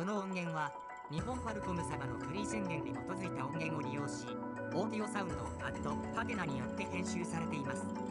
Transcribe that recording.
この音源は日本ファルコム様のフリー宣言に基づいた音源を利用しオーディオサウンドアットハテナによって編集されています。